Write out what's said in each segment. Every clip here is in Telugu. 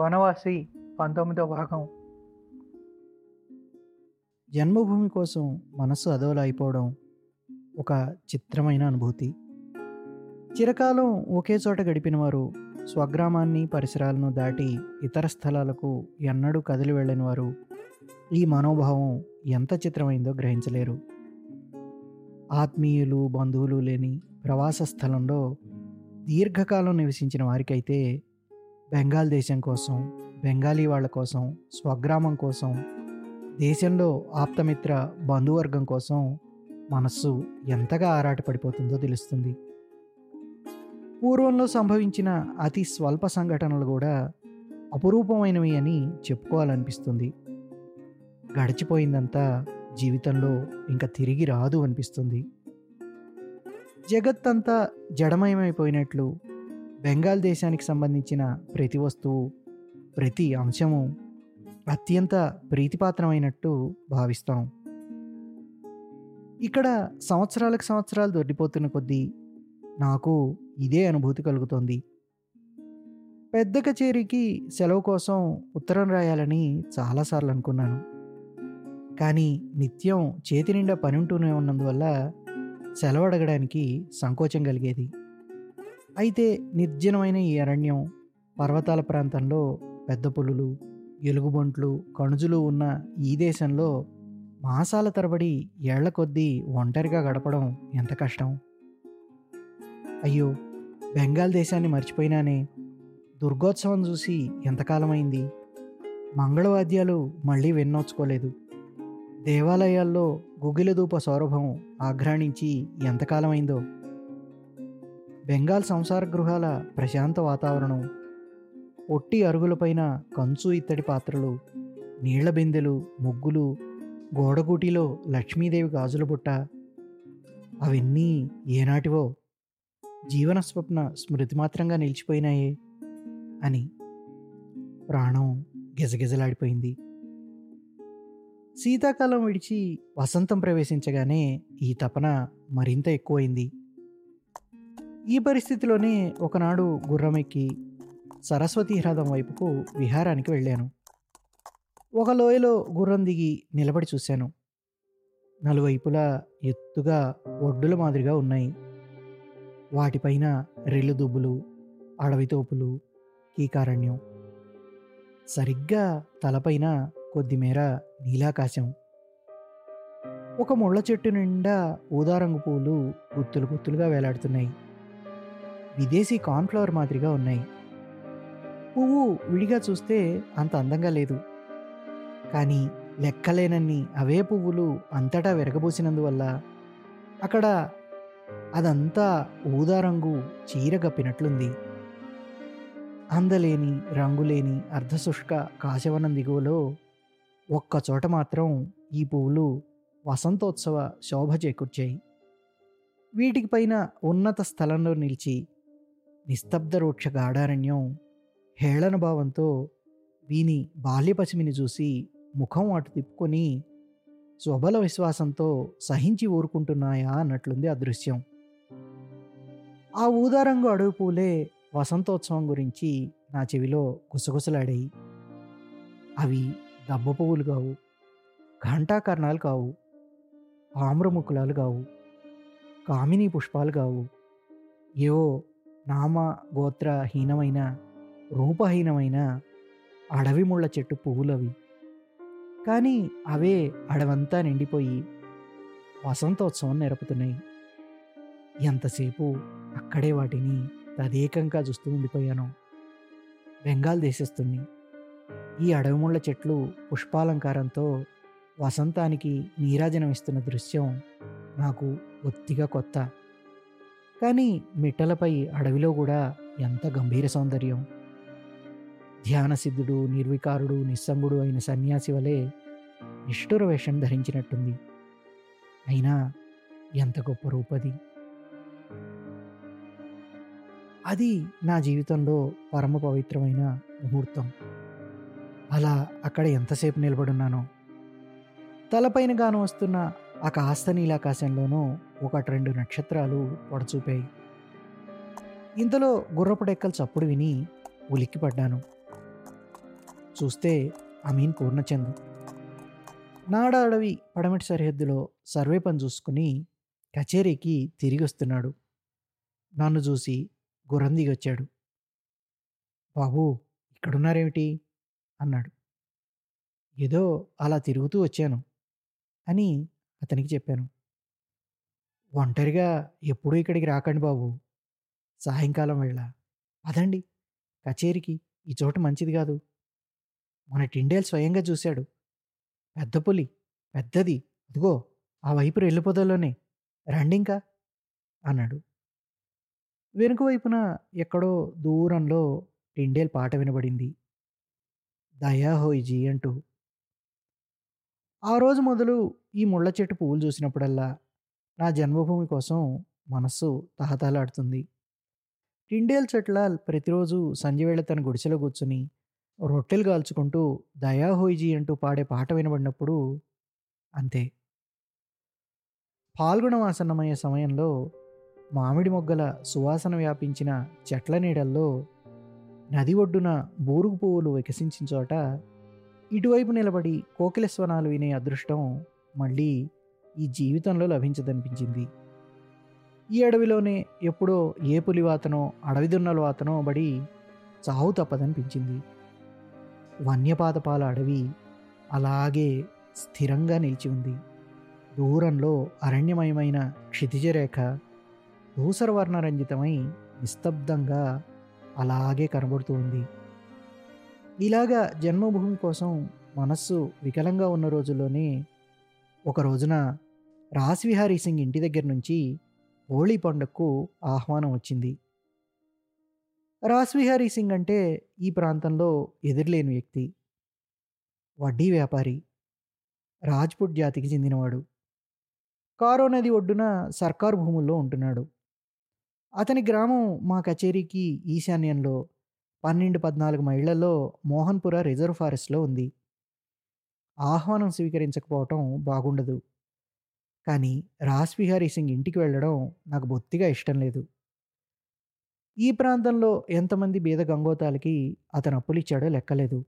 వనవాసి పంతొమ్మిదో భాగం. జన్మభూమి కోసం మనస్సు అదోలా అయిపోవడం ఒక చిత్రమైన అనుభూతి. చిరకాలం ఒకే చోట గడిపిన వారు స్వగ్రామాన్ని పరిసరాలను దాటి ఇతర స్థలాలకు ఎన్నడూ కదిలి వెళ్ళని వారు ఈ మనోభావం ఎంత చిత్రమైందో గ్రహించలేరు. ఆత్మీయులు బంధువులు లేని ప్రవాస స్థలంలో దీర్ఘకాలం నివసించిన వారికైతే బెంగాల్ దేశం కోసం బెంగాలీ వాళ్ళ కోసం స్వగ్రామం కోసం దేశంలో ఆప్తమిత్ర బంధువర్గం కోసం మనస్సు ఎంతగా ఆరాటపడిపోతుందో తెలుస్తుంది. పూర్వంలో సంభవించిన అతి స్వల్ప సంఘటనలు కూడా అపురూపమైనవి అని చెప్పుకోవాలనిపిస్తుంది. గడిచిపోయిందంతా జీవితంలో ఇంకా తిరిగి రాదు అనిపిస్తుంది. జగత్తంతా జడమయమైపోయినట్లు బెంగాల్ దేశానికి సంబంధించిన ప్రతి వస్తువు ప్రతి అంశము అత్యంత ప్రీతిపాత్రమైనట్టు భావిస్తాం. ఇక్కడ సంవత్సరాలకు సంవత్సరాలు దొడ్డిపోతున్న కొద్దీ నాకు ఇదే అనుభూతి కలుగుతోంది. పెద్ద కచేరీకి సెలవు కోసం ఉత్తరం రాయాలని చాలాసార్లు అనుకున్నాను. కానీ నిత్యం చేతి నిండా పని ఉంటూనే ఉన్నందువల్ల సెలవు అడగడానికి సంకోచం కలిగేది. అయితే నిర్జనమైన ఈ అరణ్యం పర్వతాల ప్రాంతంలో పెద్ద పులులు ఎలుగుబంట్లు కణుజులు ఉన్న ఈ దేశంలో మాసాల తరబడి ఏళ్ళ కొద్దీ ఒంటరిగా గడపడం ఎంత కష్టం? అయ్యో! బెంగాల్ దేశాన్ని మర్చిపోయినానే. దుర్గోత్సవం చూసి ఎంతకాలమైంది? మంగళవాద్యాలు మళ్ళీ విన్నోచుకోలేదు. దేవాలయాల్లో గుగ్గిలదూప సౌరభం ఆఘ్రాణించి ఎంతకాలమైందో. బెంగాల్ సంసార గృహాల ప్రశాంత వాతావరణం ఒట్టి అరుగులపైన కంచు ఇత్తడి పాత్రలు నీళ్ళ బిందెలు ముగ్గులు గోడగూటిలో లక్ష్మీదేవి గాజుల బుట్ట అవన్నీ ఏనాటివో జీవన స్వప్న స్మృతి మాత్రంగా నిలిచిపోయినాయే అని ప్రాణం గిజగిజలాడిపోయింది. శీతాకాలం విడిచి వసంతం ప్రవేశించగానే ఈ తపన మరింత ఎక్కువైంది. ఈ పరిస్థితిలోనే ఒకనాడు గుర్రమెక్కి సరస్వతీ హ్రదం వైపుకు విహారానికి వెళ్ళాను. ఒక లోయలో గుర్రం దిగి నిలబడి చూశాను. నలువైపులా ఎత్తుగా ఒడ్డుల మాదిరిగా ఉన్నాయి. వాటిపైన రెల్లు దుబ్బులు అడవి తోపులు కీకారణ్యం. సరిగ్గా తలపైన కొద్దిమేర నీలాకాశం. ఒక ముళ్ళ చెట్టు నిండా ఊదారంగు పూలు గుత్తులు గుత్తులుగా వేలాడుతున్నాయి. విదేశీ కాన్ఫ్లవర్ మాదిరిగా ఉన్నాయి. పువ్వు విడిగా చూస్తే అంత అందంగా లేదు. కానీ లెక్కలేనన్ని అవే పువ్వులు అంతటా విరగబూసినందువల్ల అక్కడ అదంతా ఊదారంగు చీర గప్పినట్లుంది అందలేని రంగులేని అర్ధశుష్క కాశవనం దిగువలో ఒక్క చోట మాత్రం ఈ పువ్వులు వసంతోత్సవ శోభ చేకూర్చాయి. వీటికి పైన ఉన్నత స్థలంలో నిలిచి నిస్తబ్ద రూక్ష గాఢారణ్యం హేళన భావంతో వీని బాల్యపసిమిని చూసి ముఖం అటు తిప్పుకొని స్వబల విశ్వాసంతో సహించి ఊరుకుంటున్నాయా అన్నట్లుంది ఆ దృశ్యం ఆ ఊదారంగు అడవి పూలే వసంతోత్సవం గురించి నా చెవిలో గుసగుసలాడాయి. అవి దబ్బ పువ్వులు కావు ఘంటాకర్ణాలు కావు ఆమ్రముకులాలు కావు కామిని పుష్పాలు కావు. ఏవో నామ గోత్రహీనమైన రూపహీనమైన అడవి ముళ్ళ చెట్టు పువ్వులవి కానీ అవే అడవంతా నిండిపోయి వసంతోత్సవం నెరపుతున్నాయి. ఎంతసేపు అక్కడే వాటిని తదేకంగా చూస్తూ ఉండిపోయాను. బెంగాల్ దేశస్తుని ఈ అడవి ముళ్ళ చెట్లు పుష్పాలంకారంతో వసంతానికి నీరాజనమిస్తున్న దృశ్యం నాకు ఒత్తిగా కొత్త. కానీ మిట్టలపై అడవిలో కూడా ఎంత గంభీర సౌందర్యం. ధ్యానసిద్ధుడు నిర్వికారుడు నిస్సంగుడు అయిన సన్యాసి వలె నిష్ఠుర వేషం ధరించినట్టుంది. అయినా ఎంత గొప్ప రూపది. అది నా జీవితంలో పరమ పవిత్రమైన ముహూర్తం. అలా అక్కడ ఎంతసేపు నిలబడున్నానో? తలపైన గాను వస్తున్న ఆ కాస్త నీలాకాశంలోనూ ఒకటి రెండు నక్షత్రాలు పొడచూపాయి. ఇంతలో గుర్రపు డెక్కల చప్పుడు విని ఉలిక్కిపడ్డాను చూస్తే అమీన్ పూర్ణచంద్. నాడ అడవి పడమటి సరిహద్దులో సర్వే పని చూసుకుని కచేరీకి తిరిగి వస్తున్నాడు. నన్ను చూసి గుర్రం దిగొచ్చాడు. బాబు ఇక్కడున్నారేమిటి? అన్నాడు. ఏదో అలా తిరుగుతూ వచ్చాను అని అతనికి చెప్పాను. ఒంటరిగా ఎప్పుడూ ఇక్కడికి రాకండి బాబు. సాయంకాలం వేళ. అదండి కచేరీకి. ఈ చోటు మంచిది కాదు. మన టిండేల్ స్వయంగా చూశాడు. పెద్ద పులి. పెద్దది. అదిగో ఆ వైపు వెళ్ళిపోదలోనే రండి ఇంకా. అన్నాడు. వెనుక వైపున ఎక్కడో దూరంలో టిండేల్ పాట వినబడింది. దయా హోయిజీ అంటూ. ఆ రోజు మొదలు ఈ ముళ్ళ చెట్టు పువ్వులు చూసినప్పుడల్లా నా జన్మభూమి కోసం మనస్సు తహతహలాడుతుంది. టిండేల్ చెట్లాల్ ప్రతిరోజు సంజయవేళ తన గుడిసెలో కూర్చుని రొట్టెలు కాల్చుకుంటూ దయా అంటూ పాడే పాట వినబడినప్పుడు అంతే. పాల్గొనవాసన్నమయ్యే సమయంలో మామిడి మొగ్గల సువాసన వ్యాపించిన చెట్ల నీడల్లో నది ఒడ్డున బూరుగు పువ్వులు వికసించిన చోట ఇటువైపు నిలబడి కోకిల స్వనాలు వినే అదృష్టం మళ్ళీ ఈ జీవితంలో లభించదనిపించింది. ఈ అడవిలోనే ఎప్పుడో ఏ పులివాతనో అడవి దున్నల వాతనో బడి చావు తప్పదనిపించింది. వన్యపాతపాల అడవి అలాగే స్థిరంగా నిలిచి ఉంది. దూరంలో అరణ్యమయమైన క్షితిజరేఖ ధూసరవర్ణరంజితమై నిస్తబ్దంగా అలాగే కనబడుతూ ఉంది. ఇలాగా జన్మభూమి కోసం మనస్సు వికలంగా ఉన్న రోజుల్లోనే ఒక రోజున రాస్విహారీ సింగ్ ఇంటి దగ్గర నుంచి హోళీ పండుగకు ఆహ్వానం వచ్చింది. రాస్విహారీ సింగ్ అంటే ఈ ప్రాంతంలో ఎదురులేని వ్యక్తి. వడ్డీ వ్యాపారి. రాజ్పుట్ జాతికి చెందినవాడు. కారో నది ఒడ్డున సర్కారు భూముల్లో ఉంటున్నాడు. అతని గ్రామం మా కచేరీకి ఈశాన్యంలో పన్నెండు పద్నాలుగు మైళ్ళలో మోహన్పుర రిజర్వ్ ఫారెస్ట్లో ఉంది. ఆహ్వానం స్వీకరించకపోవటం బాగుండదు. కానీ రాస్విహారీ సింగ్ ఇంటికి వెళ్ళడం నాకు బొత్తిగా ఇష్టం లేదు. ఈ ప్రాంతంలో ఎంతమంది బీద గంగోతాలకి అతను అప్పులిచ్చాడో లెక్కలేదు.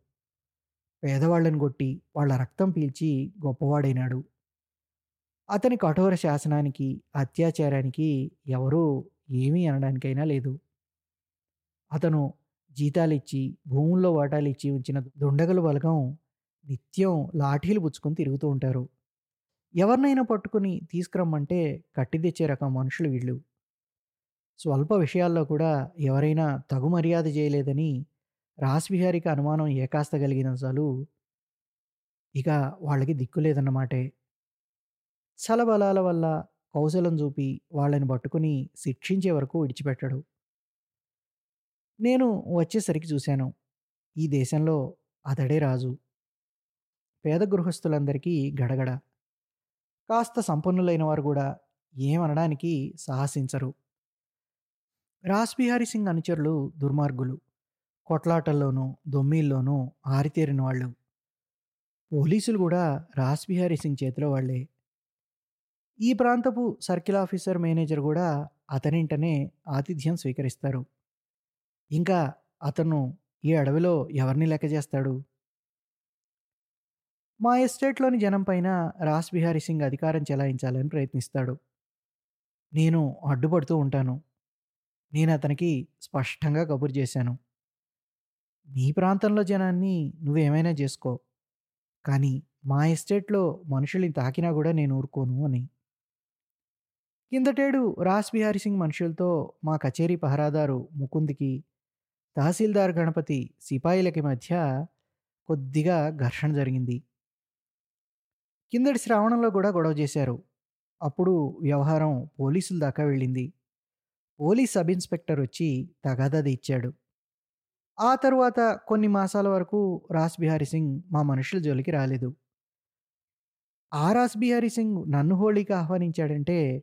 పేదవాళ్ళని కొట్టి వాళ్ళ రక్తం పీల్చి గొప్పవాడైనాడు. అతని కఠోర శాసనానికి అత్యాచారానికి ఎవరూ ఏమీ అనడానికైనా లేదు. అతను జీతాలిచ్చి భూముల్లో వాటాలిచ్చి ఉంచిన దుండగల బలగం నిత్యం లాఠీలు పుచ్చుకొని తిరుగుతూ ఉంటారు. ఎవరినైనా పట్టుకుని తీసుకురమ్మంటే కట్టి తెచ్చే రకం మనుషులు వీళ్ళు. స్వల్ప విషయాల్లో కూడా ఎవరైనా తగు మర్యాద చేయలేదని రాస్బిహారికి అనుమానం ఏకాస్త కలిగిన చాలు ఇక వాళ్ళకి దిక్కు లేదన్నమాటే. చలబలాల వల్ల కౌశలం చూపి వాళ్ళని పట్టుకుని శిక్షించే వరకు విడిచిపెట్టాడు. నేను వచ్చేసరికి చూశాను ఈ దేశంలో అతడే రాజు. పేద గృహస్థులందరికీ గడగడ. కాస్త సంపన్నులైన వారు కూడా ఏమనడానికి సాహసించరు. రాస్బిహారీ సింగ్ అనుచరులు దుర్మార్గులు. కొట్లాటల్లోనూ దొమ్మీల్లోనూ ఆరితేరిన వాళ్ళు. పోలీసులు కూడా రాస్బిహారీ సింగ్ చేతిలో వాళ్ళే ఈ ప్రాంతపు సర్కిల్ ఆఫీసర్ మేనేజర్ కూడా అతనింటనే ఆతిథ్యం స్వీకరిస్తారు. ఇంకా అతను ఈ అడవిలో ఎవరిని లెక్క చేస్తాడు? మా ఎస్టేట్లోని జనం పైన రాస్ బిహారీ సింగ్ అధికారం చెలాయించాలని ప్రయత్నిస్తాడు. నేను అడ్డుపడుతూ ఉంటాను. నేను అతనికి స్పష్టంగా కబురు చేశాను. నీ ప్రాంతంలో జనాన్ని నువ్వేమైనా చేసుకో. కానీ మా ఎస్టేట్లో మనుషుల్ని తాకినా కూడా నేను ఊరుకోను అని. కిందటేడు రాస్ బిహారీ సింగ్ మనుషులతో మా కచేరీ పహరాదారు ముకుంద్కి తహసీల్దార్ గణపతి సిపాయిలకి మధ్య కొద్దిగా ఘర్షణ జరిగింది. కిందటి శ్రావణంలో కూడా గొడవ చేశారు. అప్పుడు వ్యవహారం పోలీసుల దాకా వెళ్ళింది. పోలీస్ సబ్ ఇన్స్పెక్టర్ వచ్చి తగాదా ఇచ్చాడు. ఆ తరువాత కొన్ని మాసాల వరకు రాస్ బిహారీ సింగ్ మా మనుషుల జోలికి రాలేదు. ఆ రాస్ బిహారీ సింగ్ నన్ను హోళీకి ఆహ్వానించాడంటే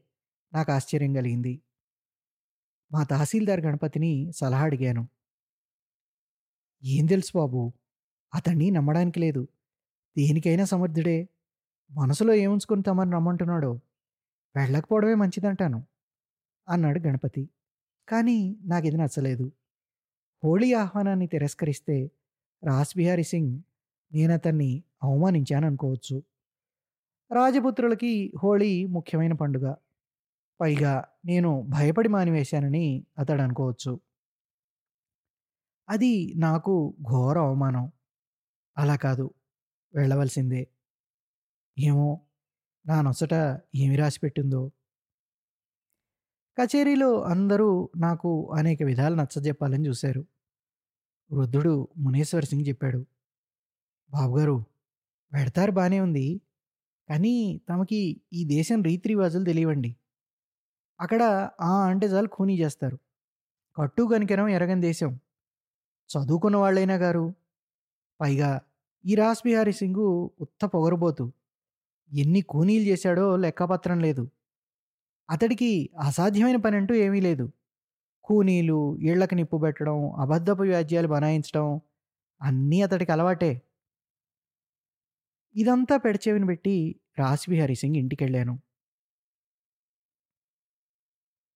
నాకు ఆశ్చర్యం కలిగింది. మా తహసీల్దార్ గణపతిని సలహా అడిగాను. ఏం తెలుసు బాబు అతన్ని నమ్మడానికి లేదు. దేనికైనా సమర్థుడే. మనసులో ఏముంచుకుని తమని రమ్మంటున్నాడో వెళ్ళకపోవడమే మంచిదంటాను అన్నాడు గణపతి. కానీ నాకు ఇది నచ్చలేదు. హోళీ ఆహ్వానాన్ని తిరస్కరిస్తే రాస్బిహారీ సింగ్ నేను అతన్ని అవమానించాను అనుకోవచ్చు రాజపుత్రులకి హోళీ ముఖ్యమైన పండుగ. పైగా నేను భయపడి మానివేశానని అతడు అనుకోవచ్చు అది నాకు ఘోర అవమానం. అలా కాదు. వెళ్ళవలసిందే. ఏమో నా నొసట ఏమి రాసిపెట్టిందో. కచేరీలో అందరూ నాకు అనేక విధాలు నచ్చజెప్పాలని చూశారు. వృద్ధుడు మునేశ్వర్ సింగ్ చెప్పాడు. బాబుగారు పెడతారు బాగానే ఉంది. కానీ తమకి ఈ దేశం రీతి రివాజులు తెలియవండి. అక్కడ ఆ అంటే చాలు ఖూనీ చేస్తారు. కట్టు కనికరం ఎరగని దేశం. చదువుకున్న వాళ్ళైనా గారు పైగా ఈ రాస్ బిహారీ సింగు ఉత్త పొగరబోతు. ఎన్ని కూనీలు చేశాడో లెక్కపత్రం లేదు. అతడికి అసాధ్యమైన పని అంటూ ఏమీ లేదు. కూనీలు ఇళ్ళకు నిప్పు పెట్టడం అబద్ధపు వ్యాజ్యాలు బనాయించడం అన్నీ అతడికి అలవాటే. ఇదంతా పెడచెవిని పెట్టి రాస్బిహారీ సింగ్ ఇంటికి వెళ్ళాను